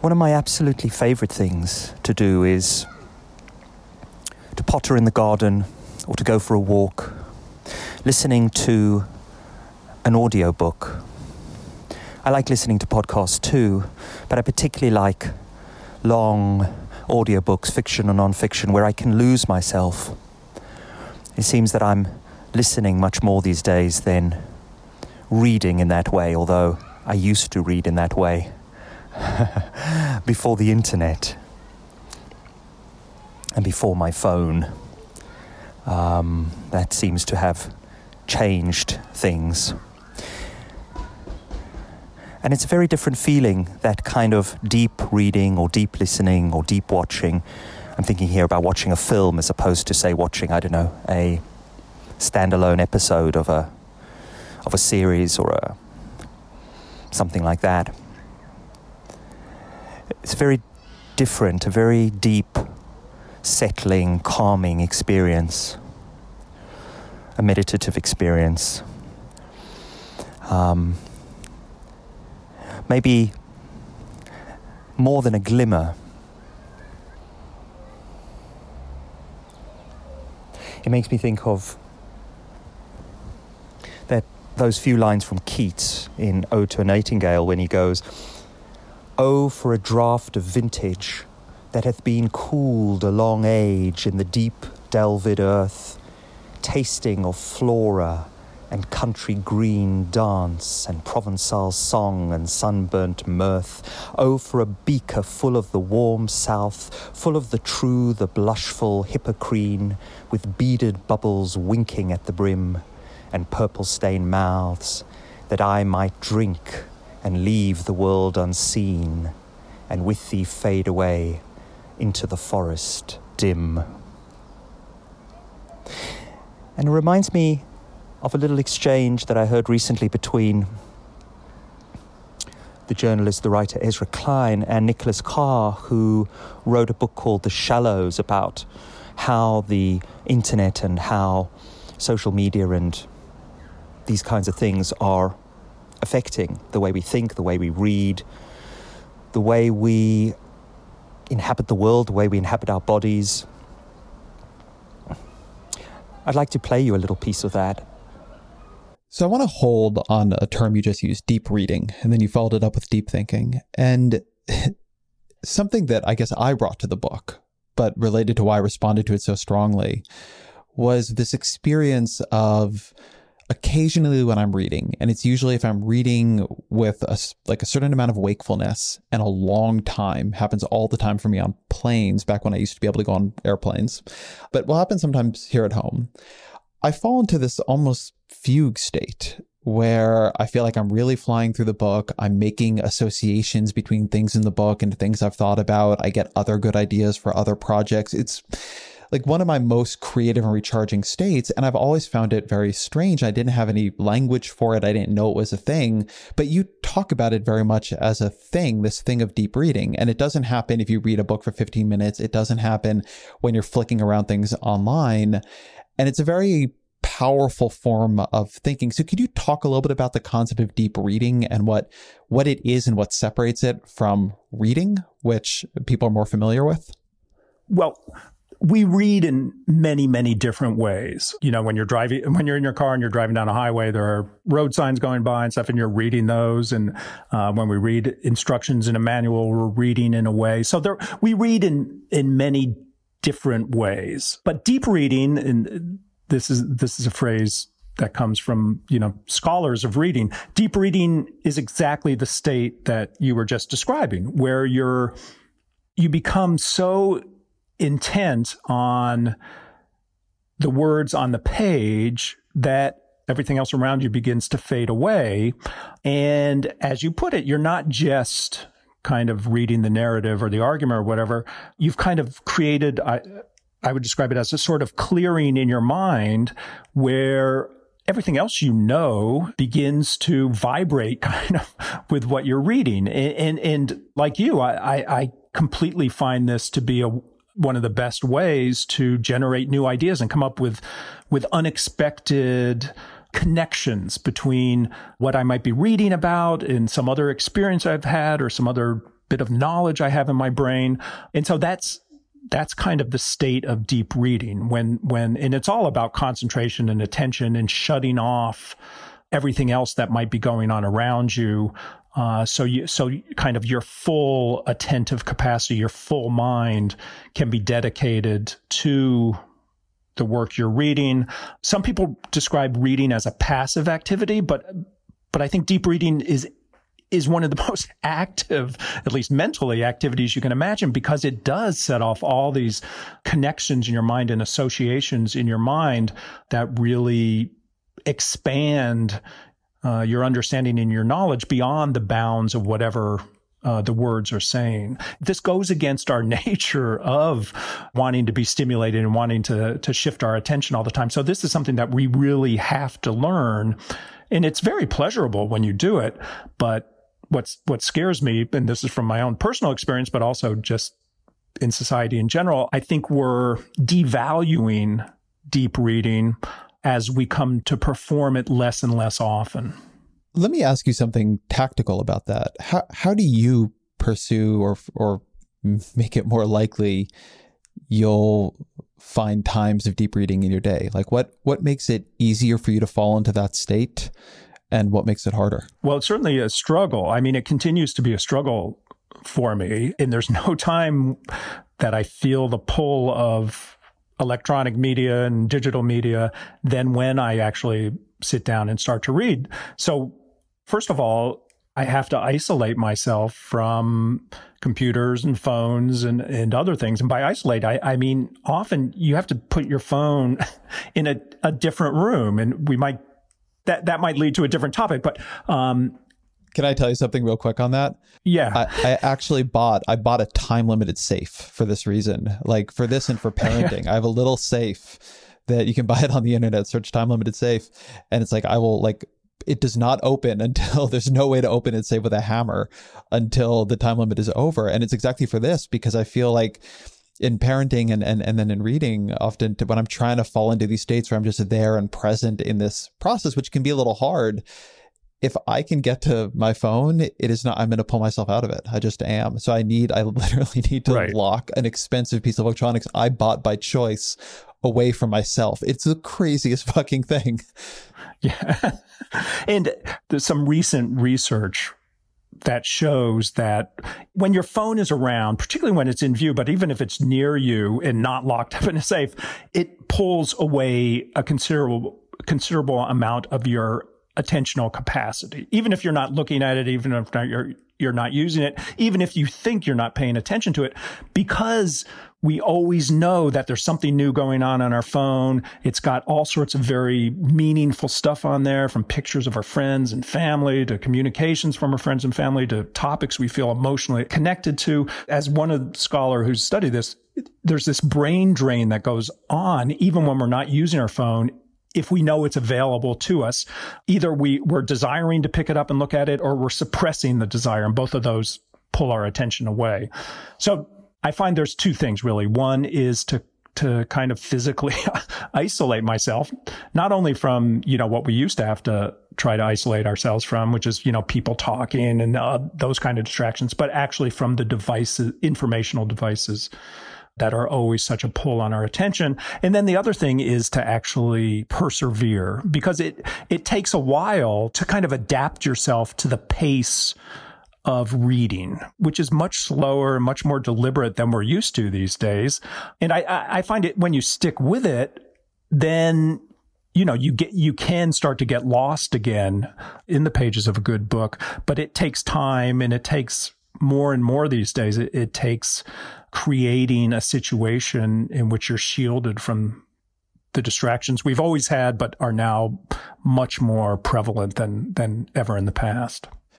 one of my absolutely favourite things to do is to potter in the garden or to go for a walk, listening to an audiobook. I like listening to podcasts too, but I particularly like long audiobooks, fiction or non-fiction, where I can lose myself. It seems that I'm listening much more these days than reading in that way, although I used to read in that way. before the internet and before my phone. Um, that seems to have changed things. And it's a very different feeling, that kind of deep reading or deep listening or deep watching. I'm thinking here about watching a film as opposed to, say, watching, I don't know, a standalone episode of a, of a series or a, something like that it's very different, a very deep, settling, calming experience, a meditative experience. Um, maybe more than a glimmer. It makes me think of that those few lines from Keats in Ode to a Nightingale when he goes, Oh, for a draught of vintage that hath been cooled a long age in the deep delved earth, tasting of flora and country green dance and Provençal song and sunburnt mirth. Oh, for a beaker full of the warm south, full of the true, the blushful hippocrene, with beaded bubbles winking at the brim, and purple stained mouths, that I might drink and leave the world unseen, and with thee fade away into the forest dim. And it reminds me of a little exchange that I heard recently between the journalist, the writer Ezra Klein, and Nicholas Carr, who wrote a book called The Shallows about how the internet and how social media and these kinds of things are affecting the way we think, the way we read, the way we inhabit the world, the way we inhabit our bodies. I'd like to play you a little piece of that. So I want to hold on a term you just used, deep reading, and then you followed it up with deep thinking. And something that I guess I brought to the book, but related to why I responded to it so strongly, was this experience of occasionally when I'm reading, and it's usually if I'm reading with a, like a certain amount of wakefulness and a long time, happens all the time for me on planes back when I used to be able to go on airplanes, but will happen sometimes here at home. I fall into this almost fugue state where I feel like I'm really flying through the book. I'm making associations between things in the book and things I've thought about. I get other good ideas for other projects. It's like one of my most creative and recharging states. And I've always found it very strange. I didn't have any language for it. I didn't know it was a thing, but you talk about it very much as a thing, this thing of deep reading. And it doesn't happen if you read a book for 15 minutes. It doesn't happen when you're flicking around things online. And it's a very powerful form of thinking. So could you talk a little bit about the concept of deep reading and what what it is and what separates it from reading, which people are more familiar with? Well, we read in many, many different ways. You know, when you're driving, when you're in your car and you're driving down a highway, there are road signs going by and stuff, and you're reading those. And uh, when we read instructions in a manual, we're reading in a way. So there, we read in in many different ways. But deep reading, and this is this is a phrase that comes from you know scholars of reading. Deep reading is exactly the state that you were just describing, where you're you become so intent on the words on the page that everything else around you begins to fade away. And as you put it, you're not just kind of reading the narrative or the argument or whatever. You've kind of created, I, I would describe it as a sort of clearing in your mind where everything else you know begins to vibrate kind of with what you're reading. And, and, and like you, I, I, I completely find this to be a, one of the best ways to generate new ideas and come up with with unexpected connections between what I might be reading about and some other experience I've had or some other bit of knowledge I have in my brain. And so that's that's kind of the state of deep reading when when and it's all about concentration and attention and shutting off everything else that might be going on around you uh, so you so kind of your full attentive capacity your full mind can be dedicated to the work you're reading. Some people describe reading as a passive activity but but i think deep reading is is one of the most active, at least mentally, activities you can imagine because it does set off all these connections in your mind and associations in your mind that really expand uh, your understanding and your knowledge beyond the bounds of whatever uh, the words are saying. This goes against our nature of wanting to be stimulated and wanting to to shift our attention all the time. So this is something that we really have to learn, and it's very pleasurable when you do it. But what's what scares me, and this is from my own personal experience, but also just in society in general, I think we're devaluing deep reading as we come to perform it less and less often. Let me ask you something tactical about that. How how do you pursue or or make it more likely you'll find times of deep reading in your day? Like what what makes it easier for you to fall into that state and what makes it harder? Well, it's certainly a struggle. I mean, it continues to be a struggle for me. And there's no time that I feel the pull of electronic media and digital media than when I actually sit down and start to read. So, first of all, I have to isolate myself from computers and phones and, and other things. And by isolate, I, I mean, often you have to put your phone in a, a different room. And we might that that might lead to a different topic. But um, can I tell you something real quick on that? Yeah, I, I actually bought I bought a time limited safe for this reason. Like for this and for parenting, I have a little safe that you can buy it on the internet. Search time limited safe, and it's like I will like it does not open until there's no way to open it say with a hammer until the time limit is over and it's exactly for this because i feel like in parenting and, and, and then in reading often to, when I'm trying to fall into these states where I'm just there and present in this process, which can be a little hard. If I can get to my phone, it is not, I'm going to pull myself out of it. I just am. So I need, I literally need to right. lock an expensive piece of electronics I bought by choice away from myself. It's the craziest fucking thing. Yeah. and there's some recent research that shows that when your phone is around, particularly when it's in view, but even if it's near you and not locked up in a safe, it pulls away a considerable considerable amount of your attentional capacity. Even if you're not looking at it, even if you're you're not using it, even if you think you're not paying attention to it, because we always know that there's something new going on on our phone. It's got all sorts of very meaningful stuff on there from pictures of our friends and family to communications from our friends and family to topics we feel emotionally connected to. As one scholar who's studied this, there's this brain drain that goes on even when we're not using our phone if we know it's available to us. Either we, we're desiring to pick it up and look at it or we're suppressing the desire. And both of those pull our attention away. So I find there's two things really. One is to to kind of physically isolate myself, not only from, you know, what we used to have to try to isolate ourselves from, which is, you know, people talking and uh, those kind of distractions, but actually from the devices, informational devices that are always such a pull on our attention. And then the other thing is to actually persevere because it, it takes a while to kind of adapt yourself to the pace of reading, which is much slower and much more deliberate than we're used to these days. And I, I find it when you stick with it, then you know you get you can start to get lost again in the pages of a good book but it takes time and it takes more and more these days it, it takes creating a situation in which you're shielded from the distractions we've always had but are now much more prevalent than than ever in the past